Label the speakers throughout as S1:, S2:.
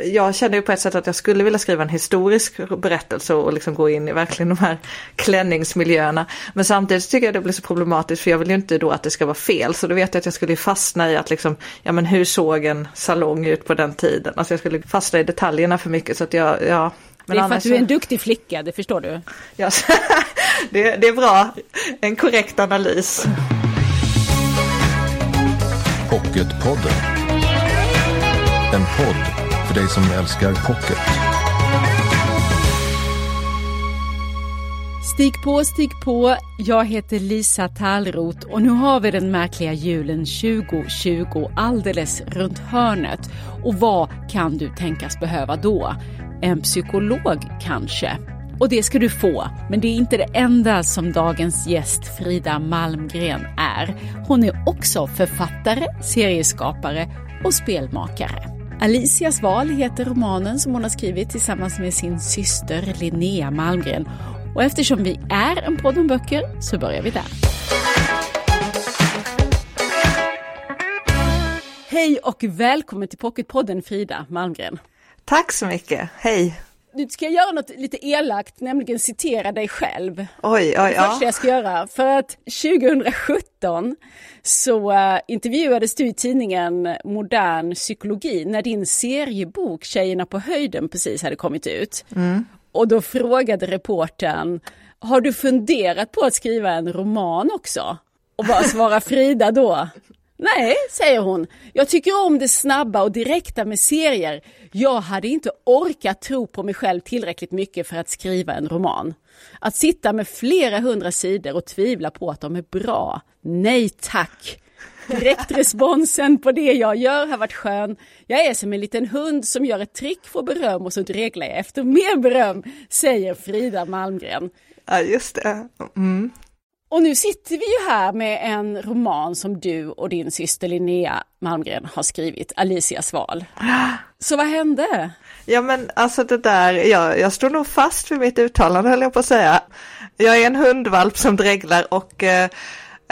S1: jag känner ju på ett sätt att jag skulle vilja skriva en historisk berättelse och liksom gå in i verkligen de här klänningsmiljöerna. Men samtidigt tycker jag det blir så problematiskt för jag vill ju inte då att det ska vara fel. Så då vet jag att jag skulle fastna i att liksom, ja men hur såg en salong ut på den tiden? Alltså jag skulle fastna i detaljerna för mycket så att jag, ja.
S2: Men det är för att du är en duktig flicka, det förstår du.
S1: Ja, det, det är bra, en korrekt analys.
S3: Pocketpodden. En podd för dig som älskar pocket.
S2: Stig på, stig på. Jag heter Lisa Tallroth och nu har vi den märkliga julen 2020 alldeles runt hörnet. Och vad kan du tänkas behöva då? En psykolog kanske? Och det ska du få, men det är inte det enda som dagens gäst Frida Malmgren är. Hon är också författare, serieskapare och spelmakare. Alicias val heter romanen som hon har skrivit tillsammans med sin syster Linnea Malmgren. Och eftersom vi är en podd om böcker så börjar vi där. Hej och välkommen till Pocketpodden Frida Malmgren.
S1: Tack så mycket, hej!
S2: Nu ska jag göra något lite elakt, nämligen citera dig själv.
S1: Oj, oj,
S2: det första jag ska göra. För att 2017 så uh, intervjuades du i tidningen Modern psykologi när din seriebok Tjejerna på höjden precis hade kommit ut. Mm. Och då frågade reportern, har du funderat på att skriva en roman också? Och vad svarar Frida då? Nej, säger hon. Jag tycker om det snabba och direkta med serier. Jag hade inte orkat tro på mig själv tillräckligt mycket för att skriva en roman. Att sitta med flera hundra sidor och tvivla på att de är bra. Nej tack! Direktresponsen på det jag gör har varit skön. Jag är som en liten hund som gör ett trick, får beröm och så dreglar jag efter mer beröm, säger Frida Malmgren.
S1: Ja, just det. Mm.
S2: Och nu sitter vi ju här med en roman som du och din syster Linnea Malmgren har skrivit, Alicias val. Så vad hände?
S1: Ja men alltså det där, jag, jag står nog fast vid mitt uttalande höll jag på att säga. Jag är en hundvalp som dreglar och eh,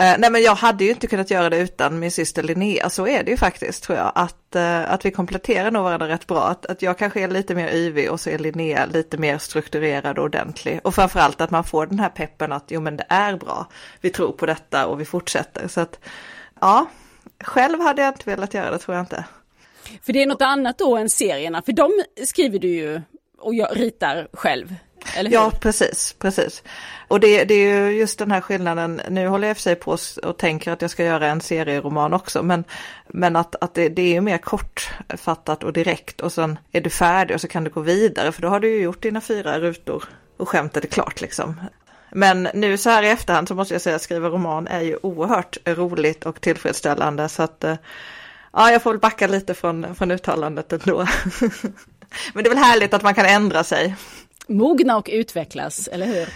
S1: Eh, nej men jag hade ju inte kunnat göra det utan min syster Linnea, så är det ju faktiskt tror jag. Att, eh, att vi kompletterar nog varandra rätt bra. Att, att jag kanske är lite mer yvig och så är Linnea lite mer strukturerad och ordentlig. Och framförallt att man får den här peppen att jo men det är bra, vi tror på detta och vi fortsätter. Så att ja, själv hade jag inte velat göra det tror jag inte.
S2: För det är något annat då än serierna, för de skriver du ju och jag ritar själv.
S1: Ja, precis, precis. Och det, det, är ju just den här skillnaden, nu håller jag för sig på och tänker att jag ska göra en serieroman också, men, men att, att det, det är mer kortfattat och direkt och sen är du färdig och så kan du gå vidare, för då har du ju gjort dina fyra rutor och skämtet är klart liksom. Men nu så här i efterhand så måste jag säga att skriva roman är ju oerhört roligt och tillfredsställande så att eh, ja, jag får väl backa lite från, från uttalandet ändå. Men det är väl härligt att man kan ändra sig
S2: mogna och utvecklas, eller hur?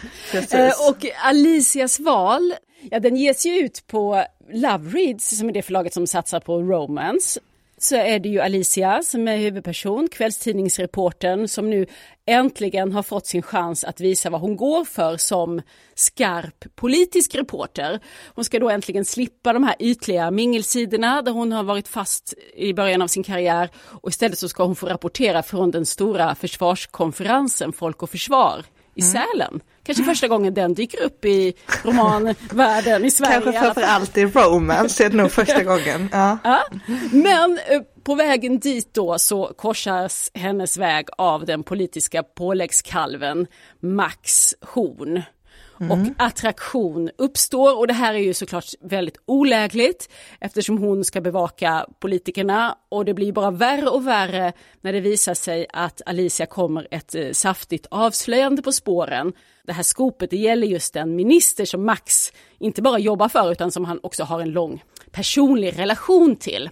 S2: Eh, och Alicias val, ja den ges ju ut på Love Reads som är det förlaget som satsar på romance så är det ju Alicia som är huvudperson, kvällstidningsreporten som nu äntligen har fått sin chans att visa vad hon går för som skarp politisk reporter. Hon ska då äntligen slippa de här ytliga mingelsidorna där hon har varit fast i början av sin karriär och istället så ska hon få rapportera från den stora försvarskonferensen Folk och Försvar i mm. Sälen. Kanske första gången den dyker upp i romanvärlden i Sverige.
S1: Kanske framförallt i romance är det nog första gången. Ja.
S2: ja. Men eh, på vägen dit då så korsas hennes väg av den politiska påläggskalven Max Horn. Mm. Och attraktion uppstår och det här är ju såklart väldigt olägligt eftersom hon ska bevaka politikerna och det blir bara värre och värre när det visar sig att Alicia kommer ett eh, saftigt avslöjande på spåren. Det här skopet det gäller just den minister som Max inte bara jobbar för utan som han också har en lång personlig relation till.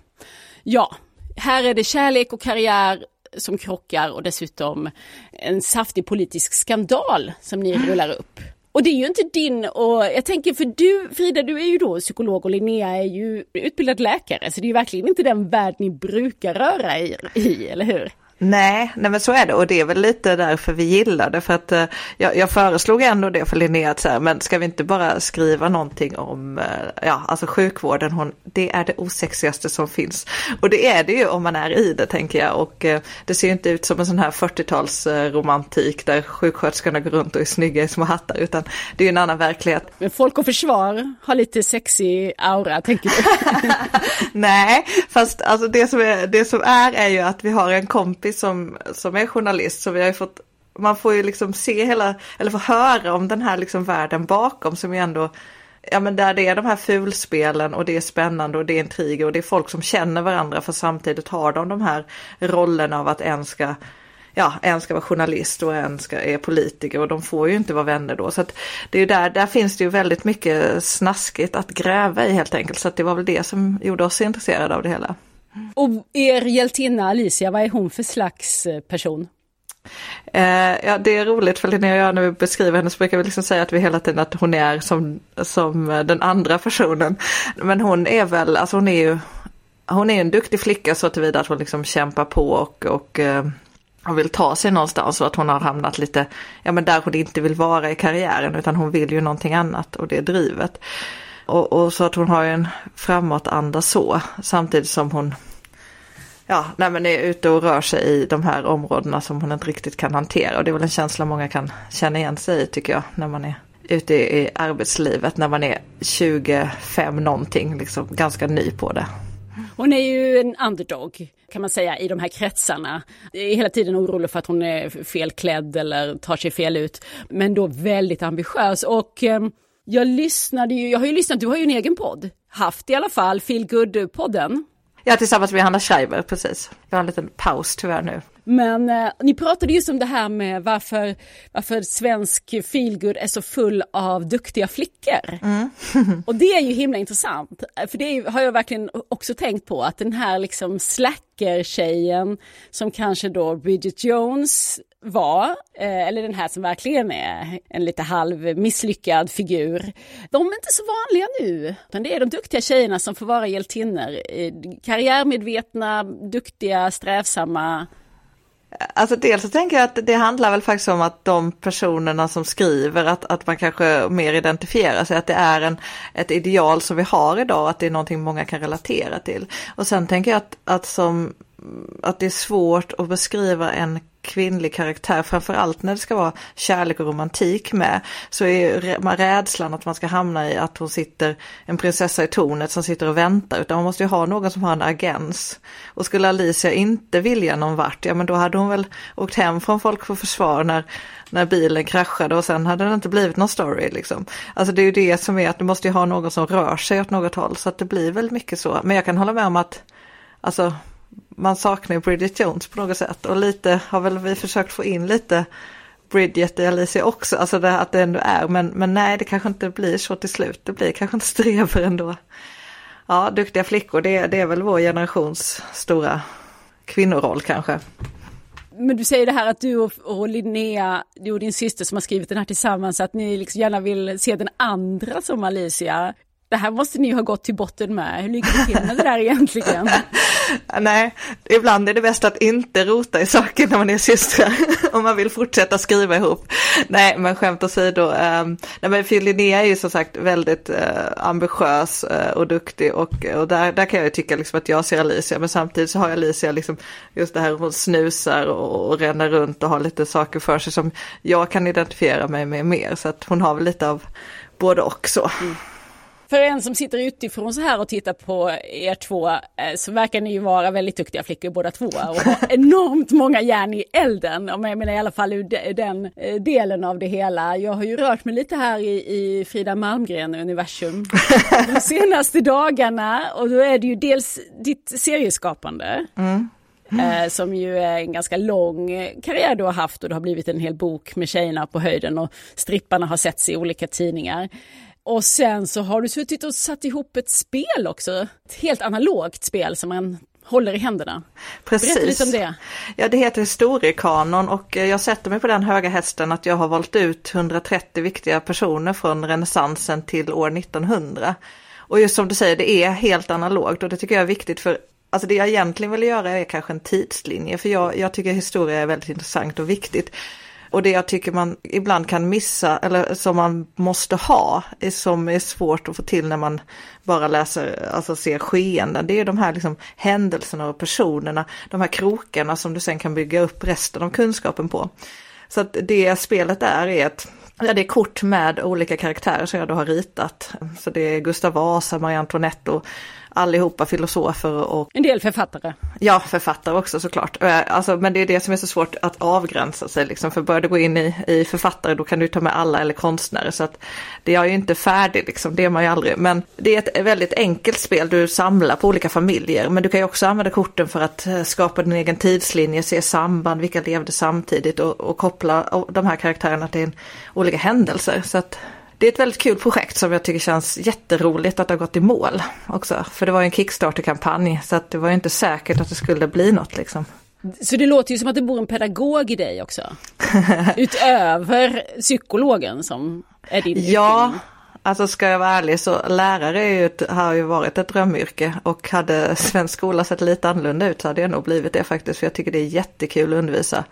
S2: Ja, här är det kärlek och karriär som krockar och dessutom en saftig politisk skandal som ni rullar upp. Och det är ju inte din och jag tänker för du Frida, du är ju då psykolog och Linnea är ju utbildad läkare så det är ju verkligen inte den värld ni brukar röra er i, eller hur?
S1: Nej, nej men så är det och det är väl lite därför vi gillar det för att eh, jag, jag föreslog ändå det för Linnea att så här, men ska vi inte bara skriva någonting om, eh, ja alltså sjukvården, hon, det är det osexigaste som finns. Och det är det ju om man är i det tänker jag och eh, det ser ju inte ut som en sån här 40-talsromantik där sjuksköterskorna går runt och är snygga i små hattar utan det är ju en annan verklighet.
S2: Men Folk och Försvar har lite sexig aura tänker du?
S1: nej, fast alltså det som, är, det som är är ju att vi har en kompis som, som är journalist så vi har ju fått man får ju liksom se hela, eller få höra om den här liksom världen bakom som ju ändå, ja men där det är de här fulspelen och det är spännande och det är intriger och det är folk som känner varandra för samtidigt har de de här rollerna av att en ska, ja en ska vara journalist och en ska är politiker och de får ju inte vara vänner då. Så att det är ju där, där finns det ju väldigt mycket snaskigt att gräva i helt enkelt. Så att det var väl det som gjorde oss intresserade av det hela.
S2: Och er hjältinna Alicia, vad är hon för slags eh, person?
S1: Eh, ja, det är roligt för Linnea och jag när vi beskriver henne så brukar vi liksom säga att vi hela tiden att hon är som, som eh, den andra personen. Men hon är väl, alltså hon är ju, hon är en duktig flicka så tillvida att hon liksom kämpar på och, och eh, och vill ta sig någonstans och att hon har hamnat lite, ja men där hon inte vill vara i karriären utan hon vill ju någonting annat och det är drivet. Och, och så att hon har en framåtanda så samtidigt som hon ja, nej men är ute och rör sig i de här områdena som hon inte riktigt kan hantera. Och det är väl en känsla många kan känna igen sig i tycker jag när man är ute i arbetslivet när man är 25 någonting, liksom ganska ny på det.
S2: Hon är ju en underdog kan man säga i de här kretsarna. Är hela tiden orolig för att hon är felklädd eller tar sig fel ut. Men då väldigt ambitiös och eh, jag lyssnade ju, jag har ju lyssnat, du har ju en egen podd. Haft i alla fall, Feel podden
S1: Ja, tillsammans med Hanna Schreiber, precis. Jag har en liten paus tyvärr nu.
S2: Men eh, ni pratade just om det här med varför, varför svensk feelgood är så full av duktiga flickor. Mm. och det är ju himla intressant, för det har jag verkligen också tänkt på att den här liksom slacker-tjejen som kanske då Bridget Jones var, eh, eller den här som verkligen är en lite halv misslyckad figur, de är inte så vanliga nu. Utan det är de duktiga tjejerna som får vara hjältinnor. Eh, karriärmedvetna, duktiga, strävsamma.
S1: Alltså dels så tänker jag att det handlar väl faktiskt om att de personerna som skriver, att, att man kanske mer identifierar sig, att det är en, ett ideal som vi har idag, att det är någonting många kan relatera till. Och sen tänker jag att, att, som, att det är svårt att beskriva en kvinnlig karaktär, framförallt när det ska vara kärlek och romantik med, så är rädslan att man ska hamna i att hon sitter, en prinsessa i tornet som sitter och väntar, utan man måste ju ha någon som har en agens. Och skulle Alicia inte vilja någon vart, ja men då hade hon väl åkt hem från Folk för försvar när, när bilen kraschade och sen hade det inte blivit någon story liksom. Alltså det är ju det som är att du måste ju ha någon som rör sig åt något håll, så att det blir väl mycket så. Men jag kan hålla med om att, alltså man saknar ju Bridget Jones på något sätt och lite har väl vi försökt få in lite Bridget i Alicia också, alltså det, att det ändå är, men, men nej det kanske inte blir så till slut, det blir kanske inte strever ändå. Ja, duktiga flickor, det, det är väl vår generations stora kvinnoroll kanske.
S2: Men du säger det här att du och, och Linnea, du och din syster som har skrivit den här tillsammans, att ni liksom gärna vill se den andra som Alicia. Det här måste ni ha gått till botten med. Hur ligger det till med det där egentligen?
S1: Nej, ibland är det bäst att inte rota i saker när man är systrar. om man vill fortsätta skriva ihop. Nej, men skämt åsido. Eh, nej, men Linnea är ju som sagt väldigt eh, ambitiös eh, och duktig och, och där, där kan jag ju tycka liksom att jag ser Alicia. Men samtidigt så har jag Alicia liksom just det här hon snusar och, och ränner runt och har lite saker för sig som jag kan identifiera mig med mer. Så att hon har väl lite av både och så. Mm.
S2: För en som sitter utifrån så här och tittar på er två eh, så verkar ni ju vara väldigt duktiga flickor båda två och ha enormt många järn i elden. Om jag menar i alla fall ur den eh, delen av det hela. Jag har ju rört mig lite här i, i Frida Malmgren-universum de senaste dagarna och då är det ju dels ditt serieskapande. Mm. Mm. som ju är en ganska lång karriär du har haft och det har blivit en hel bok med tjejerna på höjden och stripparna har setts i olika tidningar. Och sen så har du suttit och satt ihop ett spel också. Ett helt analogt spel som man håller i händerna.
S1: Precis. Berätta
S2: lite om det.
S1: Ja, det heter historiekanon och jag sätter mig på den höga hästen att jag har valt ut 130 viktiga personer från renässansen till år 1900. Och just som du säger, det är helt analogt och det tycker jag är viktigt för Alltså det jag egentligen vill göra är kanske en tidslinje för jag, jag tycker historia är väldigt intressant och viktigt. Och det jag tycker man ibland kan missa, eller som man måste ha, är som är svårt att få till när man bara läser, alltså ser skeenden, det är de här liksom händelserna och personerna, de här krokarna som du sen kan bygga upp resten av kunskapen på. Så att det spelet är är ett Ja, det är kort med olika karaktärer som jag då har ritat. Så det är Gustav Vasa, Marie Antoinette och allihopa filosofer och...
S2: En del författare.
S1: Ja, författare också såklart. Eh, alltså, men det är det som är så svårt att avgränsa sig liksom. För börjar du gå in i, i författare då kan du ta med alla eller konstnärer. Så att det är ju inte färdigt liksom, det är man ju aldrig. Men det är ett väldigt enkelt spel, du samlar på olika familjer. Men du kan ju också använda korten för att eh, skapa din egen tidslinje, se samband, vilka levde samtidigt och, och koppla de här karaktärerna till olika händelser. Så att det är ett väldigt kul projekt som jag tycker känns jätteroligt att det har gått i mål också. För det var ju en Kickstarter-kampanj så att det var ju inte säkert att det skulle bli något liksom.
S2: Så det låter ju som att det bor en pedagog i dig också? Utöver psykologen som är din
S1: Ja, utbildning. alltså ska jag vara ärlig så lärare är ju ett, har ju varit ett drömyrke och hade svensk skola sett lite annorlunda ut så hade jag nog blivit det faktiskt för jag tycker det är jättekul att undervisa.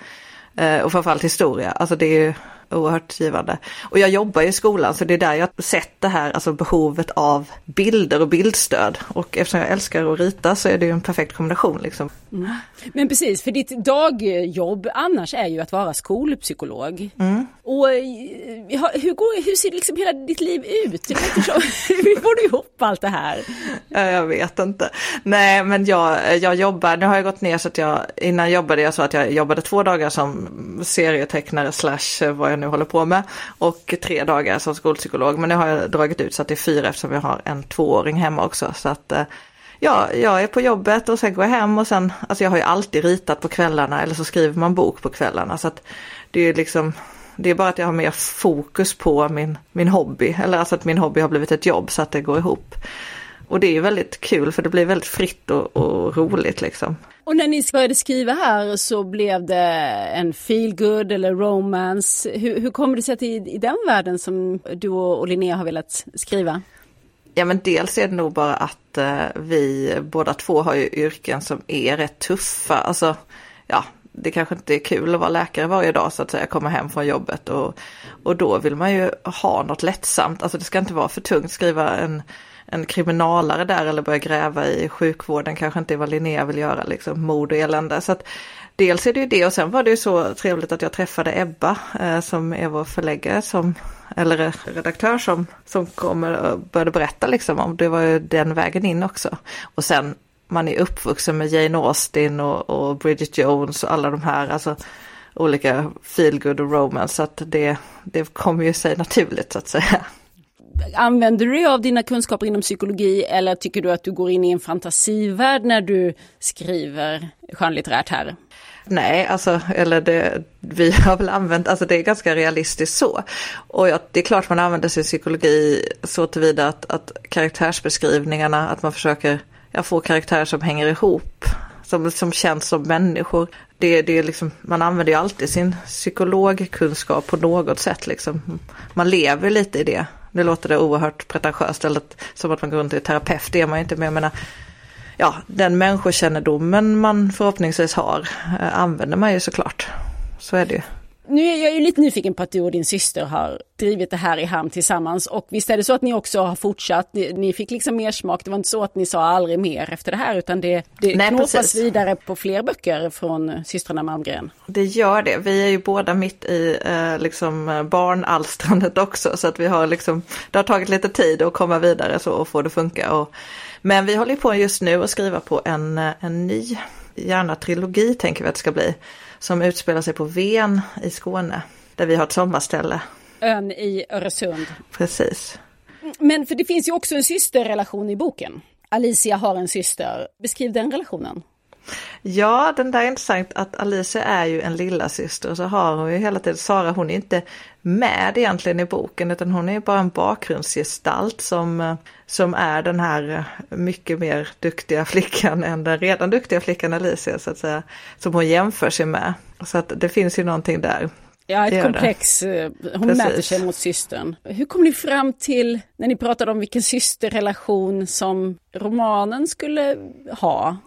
S1: Eh, och framförallt historia, alltså det är ju oerhört givande. Och jag jobbar i skolan så det är där jag sett det här, alltså behovet av bilder och bildstöd. Och eftersom jag älskar att rita så är det ju en perfekt kombination liksom.
S2: Mm. Men precis, för ditt dagjobb annars är ju att vara skolpsykolog. Mm. Och eh, hur, går, hur ser liksom hela ditt liv ut? hur får du ihop allt det här?
S1: Ja, jag vet inte. Nej, men jag, jag jobbar, nu har jag gått ner så att jag, innan jobbade jag så att jag jobbade två dagar som serietecknare slash vad jag nu håller på med. Och tre dagar som skolpsykolog. Men nu har jag dragit ut så att det är fyra eftersom jag har en tvååring hemma också. Så att eh, ja, jag är på jobbet och sen går jag hem och sen, alltså jag har ju alltid ritat på kvällarna eller så skriver man bok på kvällarna. Så att det är liksom, det är bara att jag har mer fokus på min, min hobby. Eller alltså att min hobby har blivit ett jobb så att det går ihop. Och det är ju väldigt kul för det blir väldigt fritt och, och roligt liksom.
S2: Och när ni började skriva här så blev det en feelgood eller romance. Hur, hur kommer det sig att i, i den världen som du och Linnea har velat skriva?
S1: Ja men dels är det nog bara att eh, vi båda två har ju yrken som är rätt tuffa. Alltså ja, det kanske inte är kul att vara läkare varje dag så att säga, komma hem från jobbet och, och då vill man ju ha något lättsamt. Alltså det ska inte vara för tungt, skriva en en kriminalare där eller börja gräva i sjukvården kanske inte vad Linnea vill göra, liksom mord och elände. Så att, dels är det ju det och sen var det ju så trevligt att jag träffade Ebba eh, som är vår förläggare som eller redaktör som, som kommer och började berätta liksom om det var ju den vägen in också. Och sen man är uppvuxen med Jane Austen och, och Bridget Jones och alla de här alltså olika feelgood och romance så att det, det kommer ju sig naturligt så att säga
S2: använder du dig av dina kunskaper inom psykologi eller tycker du att du går in i en fantasivärld när du skriver skönlitterärt här?
S1: Nej, alltså, eller det, vi har väl använt, alltså det är ganska realistiskt så. Och ja, det är klart man använder sin psykologi så tillvida att, att karaktärsbeskrivningarna, att man försöker ja, få karaktärer som hänger ihop, som, som känns som människor. Det, det är liksom, man använder ju alltid sin psykologkunskap på något sätt liksom. Man lever lite i det. Nu låter det oerhört pretentiöst eller som att man går runt i terapeut, det är man ju inte men Jag menar, ja, den människokännedomen man förhoppningsvis har eh, använder man ju såklart. Så är det ju.
S2: Nu är jag ju lite nyfiken på att du och din syster har drivit det här i hamn tillsammans och visst är det så att ni också har fortsatt, ni, ni fick liksom mer smak, det var inte så att ni sa aldrig mer efter det här utan det, det Nej, knåpas precis. vidare på fler böcker från systrarna Malmgren.
S1: Det gör det, vi är ju båda mitt i eh, liksom barnalstrandet också så att vi har liksom, det har tagit lite tid att komma vidare så och få det funka. Och, men vi håller på just nu att skriva på en, en ny, gärna trilogi tänker vi att det ska bli som utspelar sig på Ven i Skåne, där vi har ett sommarställe.
S2: Ön i Öresund.
S1: Precis.
S2: Men för det finns ju också en systerrelation i boken. Alicia har en syster. Beskriv den relationen.
S1: Ja, den där är intressant att Alicia är ju en lilla syster och så har hon ju hela tiden, Sara hon är inte med egentligen i boken utan hon är bara en bakgrundsgestalt som, eh, som är den här eh, mycket mer duktiga flickan än den redan duktiga flickan Alicia så att säga. Som hon jämför sig med. Så att det finns ju någonting där.
S2: Ja, ett
S1: det.
S2: komplex. eh, Hon
S1: Precis.
S2: mäter sig mot systern. Hur kom ni fram till, när ni pratade om vilken systerrelation som romanen skulle ha?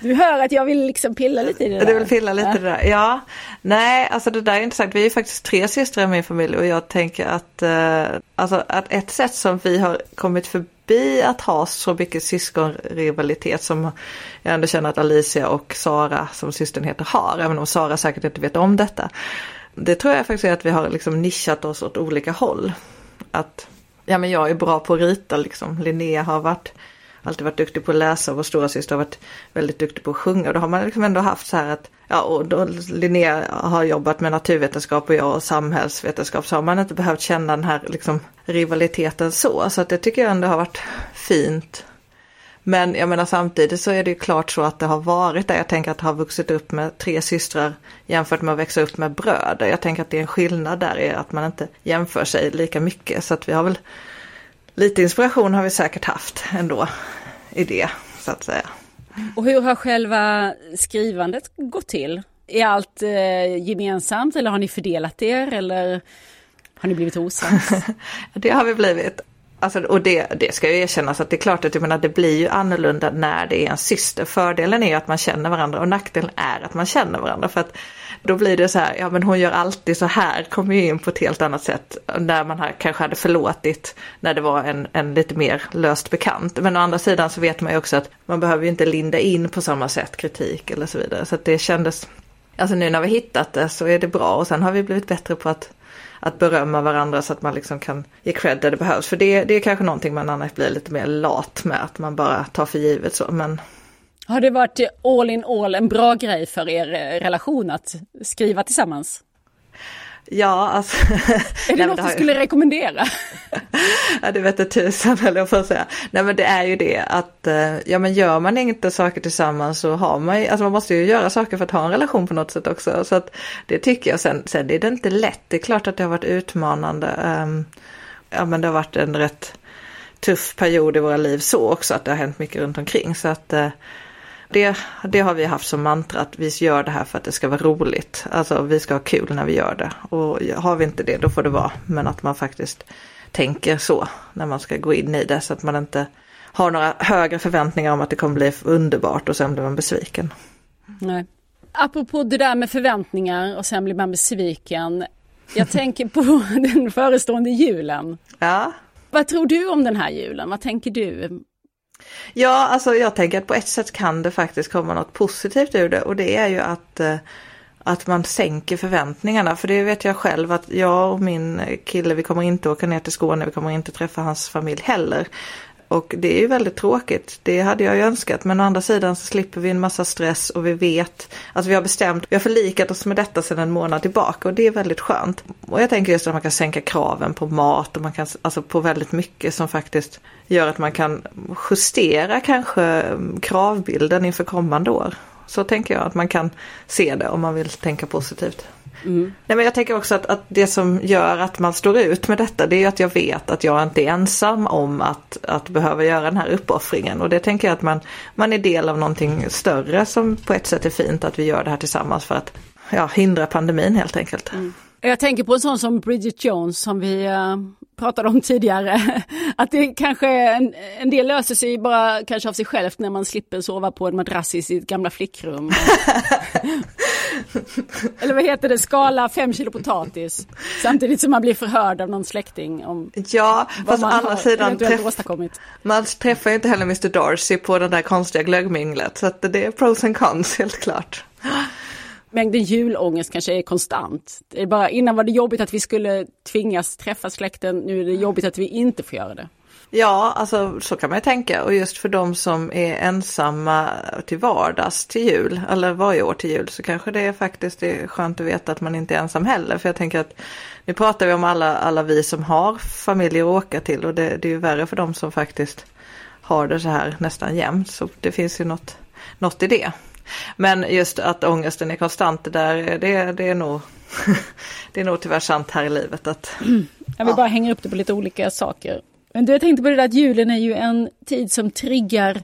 S2: Du hör att jag vill liksom pilla lite i det där.
S1: Du vill pilla lite
S2: Ja.
S1: i det där? Ja. Nej, alltså det där är intressant. Vi är faktiskt tre systrar i min familj och jag tänker att, eh, alltså att ett sätt som vi har kommit förbi att ha så mycket syskonrivalitet som jag ändå känner att Alicia och Sara som systern heter har, även om Sara säkert inte vet om detta. Det tror jag faktiskt är att vi har liksom nischat oss åt olika håll. Att, ja men jag är bra på att rita liksom. Linnea har varit alltid varit duktig på att läsa och vår stora syster har varit väldigt duktig på att sjunga. Och då har man liksom ändå haft så här att, ja och då Linnea har jobbat med naturvetenskap och jag och samhällsvetenskap så har man inte behövt känna den här liksom rivaliteten så. Så att det tycker jag ändå har varit fint. Men jag menar samtidigt så är det ju klart så att det har varit där. Jag tänker att ha vuxit upp med tre systrar jämfört med att växa upp med bröder. Jag tänker att det är en skillnad där i att man inte jämför sig lika mycket. Så att vi har väl lite inspiration har vi säkert haft ändå i det så att säga.
S2: Och hur har själva skrivandet gått till? Är allt eh, gemensamt eller har ni fördelat er eller har ni blivit osams?
S1: Det har vi blivit. Alltså, och det, det ska ju erkännas att det är klart att jag menar, det blir ju annorlunda när det är en syster. Fördelen är ju att man känner varandra och nackdelen är att man känner varandra. För att då blir det så här, ja men hon gör alltid så här, kommer ju in på ett helt annat sätt. När man här kanske hade förlåtit när det var en, en lite mer löst bekant. Men å andra sidan så vet man ju också att man behöver ju inte linda in på samma sätt kritik eller så vidare. Så att det kändes, alltså nu när vi hittat det så är det bra och sen har vi blivit bättre på att att berömma varandra så att man liksom kan ge cred där det behövs. För det, det är kanske någonting man annars blir lite mer lat med, att man bara tar för givet så. Men
S2: har det varit all in all en bra grej för er eh, relation att skriva tillsammans?
S1: ja, alltså.
S2: Är det något du skulle rekommendera?
S1: ja, det vet jag tusan eller jag får säga. Nej men det är ju det att, eh, ja men gör man inte saker tillsammans så har man ju, alltså man måste ju göra saker för att ha en relation på något sätt också. Så att det tycker jag. Sen, sen är det inte lätt. Det är klart att det har varit utmanande. Ehm, ja men det har varit en rätt tuff period i våra liv så också att det har hänt mycket runt omkring. Så att eh, det, det har vi haft som mantra att vi gör det här för att det ska vara roligt. Alltså vi ska ha kul när vi gör det. Och har vi inte det då får det vara. Men att man faktiskt tänker så när man ska gå in i det så att man inte har några högre förväntningar om att det kommer bli underbart och sen blir man besviken.
S2: Nej. Apropå det där med förväntningar och sen blir man besviken. Jag tänker på den förestående julen.
S1: Ja,
S2: Vad tror du om den här julen? Vad tänker du?
S1: Ja, alltså jag tänker att på ett sätt kan det faktiskt komma något positivt ur det och det är ju att, eh, att man sänker förväntningarna. För det vet jag själv att jag och min kille, vi kommer inte åka ner till Skåne, vi kommer inte träffa hans familj heller. Och det är ju väldigt tråkigt, det hade jag ju önskat. Men å andra sidan så slipper vi en massa stress och vi vet att vi har bestämt, vi har förlikat oss med detta sedan en månad tillbaka och det är väldigt skönt. Och jag tänker just att man kan sänka kraven på mat och man kan, alltså på väldigt mycket som faktiskt gör att man kan justera kanske mm, kravbilden inför kommande år. Så tänker jag att man kan se det om man vill tänka positivt.
S2: Mm.
S1: Nej, men jag tänker också att, att det som gör att man står ut med detta det är att jag vet att jag inte är ensam om att, att behöva göra den här uppoffringen. Och det tänker jag att man, man är del av någonting större som på ett sätt är fint att vi gör det här tillsammans för att ja, hindra pandemin helt enkelt.
S2: Jag tänker på en sån som Bridget Jones som vi uh, pratade om tidigare. Att det kanske en, en del löser sig bara kanske av sig självt när man slipper sova på en madrass i sitt gamla flickrum. Eller vad heter det, skala fem kilo potatis. Samtidigt som man blir förhörd av någon släkting om
S1: Ja, fast å andra sidan träff, man träffar ju inte heller Mr Darcy på det där konstiga glöggminglet. Så att det är pros and cons helt klart.
S2: Mängden julångest kanske är konstant. Det är bara, innan var det jobbigt att vi skulle tvingas träffa släkten, nu är det jobbigt att vi inte får göra det.
S1: Ja, alltså så kan man ju tänka. Och just för de som är ensamma till vardags till jul, eller varje år till jul, så kanske det är faktiskt är skönt att veta att man inte är ensam heller. För jag tänker att nu pratar vi om alla, alla vi som har familjer att åka till och det, det är ju värre för de som faktiskt har det så här nästan jämt. Så det finns ju något, något i det. Men just att ångesten är konstant, det, där, det, det, är nog, det är nog tyvärr sant här i livet. Att,
S2: Jag vill bara hänga upp det på lite olika saker. Men du, jag tänkte på det där att julen är ju en tid som triggar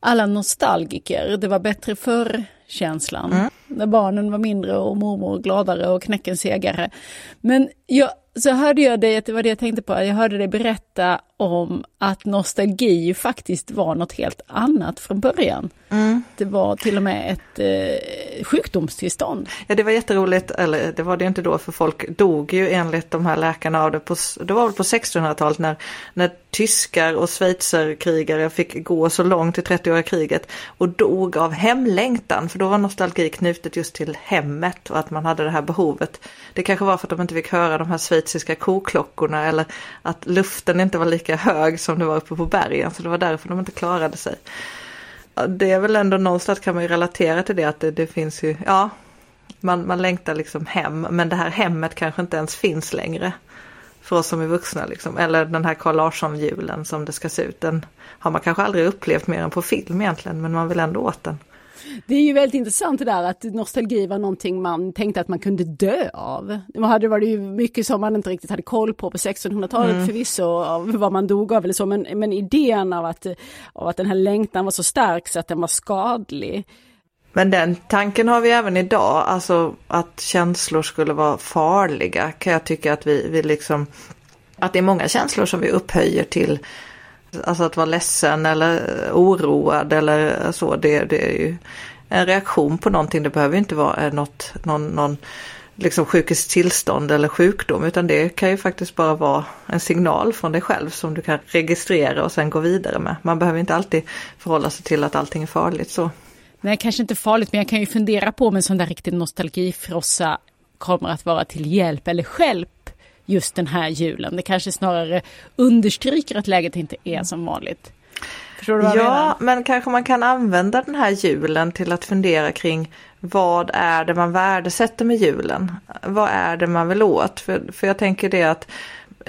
S2: alla nostalgiker. Det var bättre förr känslan. när barnen var mindre och mormor gladare och knäcken segare. Men jag, så hörde jag dig, det var det jag tänkte på, jag hörde dig berätta om att nostalgi faktiskt var något helt annat från början. Mm. Det var till och med ett eh, sjukdomstillstånd.
S1: Ja det var jätteroligt, eller det var det inte då för folk dog ju enligt de här läkarna av det på, det var väl på 1600-talet när, när tyskar och schweizerkrigare fick gå så långt i 30-åriga kriget och dog av hemlängtan för då var nostalgi knutet just till hemmet och att man hade det här behovet. Det kanske var för att de inte fick höra de här schweiziska koklockorna eller att luften inte var lika hög som det var uppe på bergen så det var därför de inte klarade sig. Det är väl ändå någonstans kan man ju relatera till det att det, det finns ju, ja, man, man längtar liksom hem men det här hemmet kanske inte ens finns längre för oss som är vuxna. Liksom. Eller den här Carl Larsson-julen som det ska se ut. Den har man kanske aldrig upplevt mer än på film egentligen, men man vill ändå åt den.
S2: Det är ju väldigt intressant det där att nostalgi var någonting man tänkte att man kunde dö av. Det hade varit ju mycket som man inte riktigt hade koll på på 1600-talet mm. förvisso, av vad man dog av eller så, men, men idén av att, av att den här längtan var så stark så att den var skadlig.
S1: Men den tanken har vi även idag, alltså att känslor skulle vara farliga kan jag tycka att vi, vi liksom, att det är många känslor som vi upphöjer till Alltså att vara ledsen eller oroad eller så, det, det är ju en reaktion på någonting. Det behöver inte vara eh, något, någon, någon liksom sjukets tillstånd eller sjukdom utan det kan ju faktiskt bara vara en signal från dig själv som du kan registrera och sen gå vidare med. Man behöver inte alltid förhålla sig till att allting är farligt så.
S2: Nej, kanske inte farligt, men jag kan ju fundera på om en sån där riktig nostalgifrossa kommer att vara till hjälp eller hjälp just den här julen. Det kanske snarare understryker att läget inte är som vanligt.
S1: Förstår du vad jag ja, menar? men kanske man kan använda den här julen till att fundera kring vad är det man värdesätter med julen? Vad är det man vill åt? För, för jag tänker det att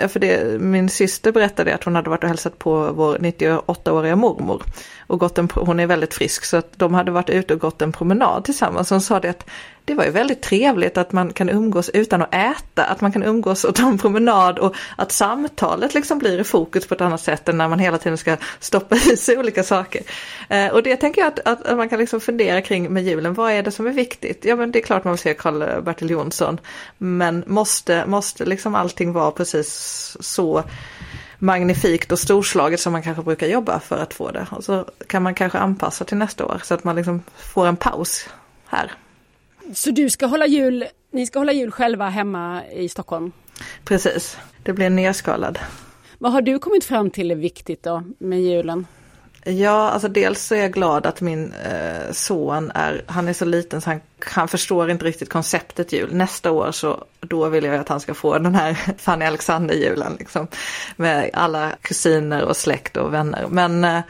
S1: för det, min syster berättade att hon hade varit och hälsat på vår 98-åriga mormor. Och gått en, hon är väldigt frisk så att de hade varit ute och gått en promenad tillsammans. Hon sa det att det var ju väldigt trevligt att man kan umgås utan att äta, att man kan umgås och ta en promenad och att samtalet liksom blir i fokus på ett annat sätt än när man hela tiden ska stoppa i sig olika saker. Eh, och det tänker jag att, att, att, man kan liksom fundera kring med julen, vad är det som är viktigt? Ja men det är klart man vill se Karl-Bertil Jonsson, men måste, måste liksom allting vara precis så magnifikt och storslaget som man kanske brukar jobba för att få det. Och så kan man kanske anpassa till nästa år så att man liksom får en paus här.
S2: Så du ska hålla jul, ni ska hålla jul själva hemma i Stockholm?
S1: Precis, det blir nerskalad.
S2: Vad har du kommit fram till är viktigt då med julen?
S1: Ja, alltså dels så är jag glad att min eh, son är, han är så liten så han, han förstår inte riktigt konceptet jul. Nästa år så då vill jag att han ska få den här Fanny Alexander-julen liksom. Med alla kusiner och släkt och vänner. Men, eh,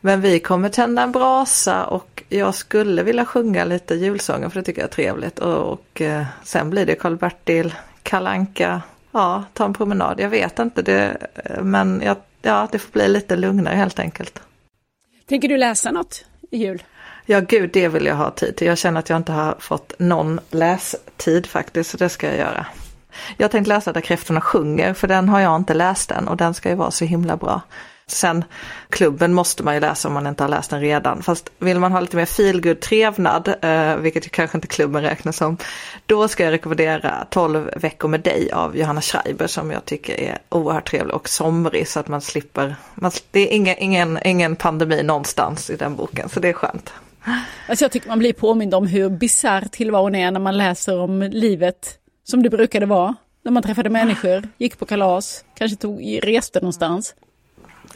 S1: men vi kommer tända en brasa och jag skulle vilja sjunga lite julsånger för det tycker jag är trevligt. Och, och eh, sen blir det Karl-Bertil, Kalanka, ja ta en promenad. Jag vet inte det, eh, men jag, ja, det får bli lite lugnare helt enkelt.
S2: Tänker du läsa något i jul?
S1: Ja gud, det vill jag ha tid till. Jag känner att jag inte har fått någon lästid faktiskt, så det ska jag göra. Jag tänkte läsa Där kräftorna sjunger, för den har jag inte läst än och den ska ju vara så himla bra. Sen klubben måste man ju läsa om man inte har läst den redan. Fast vill man ha lite mer feelgood trevnad, eh, vilket kanske inte klubben räknas som, då ska jag rekommendera 12 veckor med dig av Johanna Schreiber som jag tycker är oerhört trevlig och somrig så att man slipper, man, det är ingen, ingen, ingen pandemi någonstans i den boken så det är skönt.
S2: Alltså jag tycker man blir påmind om hur bisarr tillvaron är när man läser om livet som det brukade vara. När man träffade människor, gick på kalas, kanske tog, reste någonstans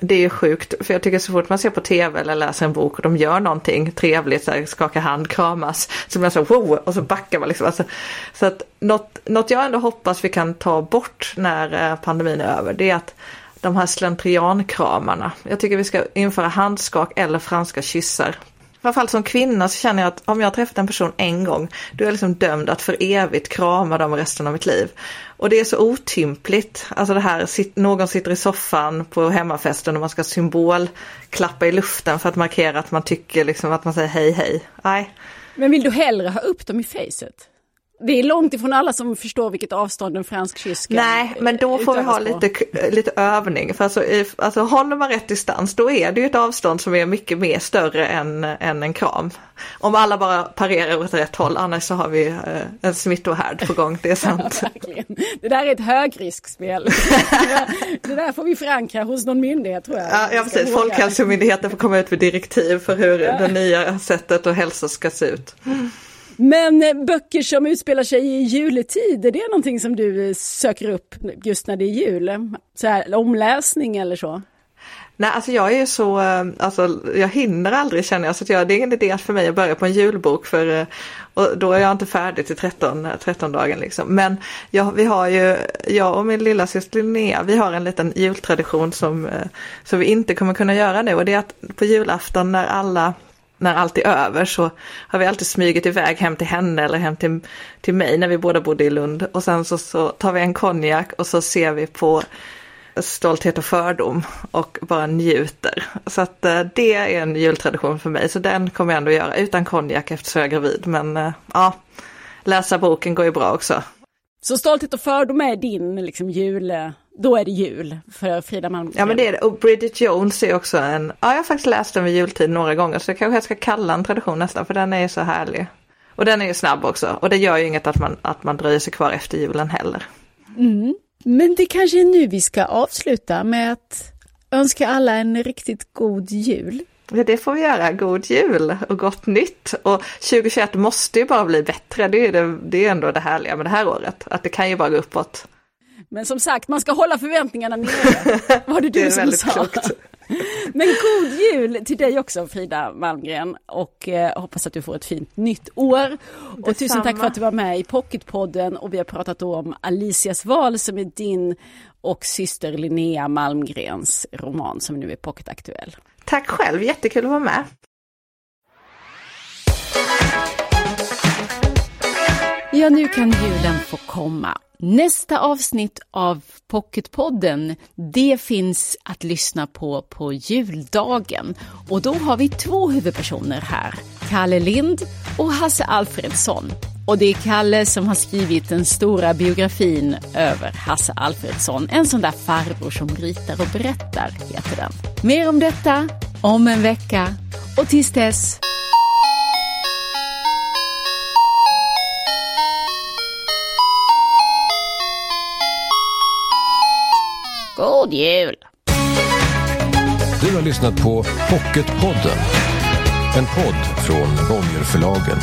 S1: det är sjukt, för jag tycker så fort man ser på tv eller läser en bok och de gör någonting trevligt, så här, skakar hand, kramas, så blir man så wow, och så backar man liksom. Alltså, så att något, något jag ändå hoppas vi kan ta bort när eh, pandemin är över, det är att de här slentriankramarna. Jag tycker vi ska införa handskak eller franska kyssar framförallt som kvinna så känner jag att om jag har träffat en person en gång, då är jag liksom dömd att för evigt krama dem resten av mitt liv. Och det är så otympligt, alltså det här, någon sitter i soffan på hemmafesten och man ska symbolklappa i luften för att markera att man tycker liksom att man säger hej hej. Nej.
S2: Men vill du hellre ha upp dem i facet? Det är långt ifrån alla som förstår vilket avstånd en fransk kyss ska
S1: Nej, men då får vi ha lite, lite övning. För alltså, alltså håller man rätt distans då är det ju ett avstånd som är mycket mer större än, än en kram. Om alla bara parerar åt rätt håll, annars så har vi eh, en smittohärd på gång, det är sant.
S2: Verkligen. Det där är ett högriskspel. det där får vi förankra hos någon myndighet tror jag.
S1: Ja, ja precis. Folkhälsomyndigheten får komma ut med direktiv för hur det nya sättet att hälsa ska se ut.
S2: Men eh, böcker som utspelar sig i juletid, är det någonting som du eh, söker upp just när det är jul? Så här, omläsning eller så?
S1: Nej, alltså jag är ju så, eh, alltså jag hinner aldrig känner jag, så att jag, det är ingen idé för mig att börja på en julbok för, och då är jag inte färdig till 13, 13 dagen liksom. Men jag, vi har ju, jag och min lilla syster Linnea, vi har en liten jultradition som, som vi inte kommer kunna göra nu och det är att på julafton när alla när allt är över så har vi alltid smugit iväg hem till henne eller hem till, till mig när vi båda bodde i Lund. Och sen så, så tar vi en konjak och så ser vi på Stolthet och fördom och bara njuter. Så att eh, det är en jultradition för mig, så den kommer jag ändå göra utan konjak eftersom jag är gravid. Men eh, ja, läsa boken går ju bra också.
S2: Så Stolthet och fördom är din liksom, jul, då är det jul för Frida Malmgren?
S1: Ja men det är det. Och Bridget Jones är också en, ja jag har faktiskt läst den vid jultid några gånger så det kanske jag ska kalla en tradition nästan för den är ju så härlig. Och den är ju snabb också och det gör ju inget att man, att man dröjer sig kvar efter julen heller.
S2: Men det kanske är nu vi ska avsluta med att önska alla en riktigt god jul.
S1: Ja, det får vi göra. God jul och gott nytt. Och 2021 måste ju bara bli bättre. Det är, det, det är ändå det härliga med det här året. Att det kan ju bara gå uppåt.
S2: Men som sagt, man ska hålla förväntningarna nere. Var det du
S1: Det är
S2: som sa?
S1: klokt.
S2: Men god jul till dig också Frida Malmgren och eh, hoppas att du får ett fint nytt år. Och tusen tack för att du var med i Pocketpodden och vi har pratat om Alicias val som är din och syster Linnea Malmgrens roman som nu är pocketaktuell.
S1: Tack själv, jättekul att vara med.
S2: Ja, nu kan julen få komma. Nästa avsnitt av Pocketpodden, det finns att lyssna på på juldagen. Och då har vi två huvudpersoner här, Kalle Lind och Hasse Alfredsson. Och det är Kalle som har skrivit den stora biografin över Hasse Alfredsson. En sån där farbror som ritar och berättar, heter den. Mer om detta om en vecka. Och tills dess, god jul!
S3: Du har lyssnat på Pocketpodden. En podd från Bonnierförlagen.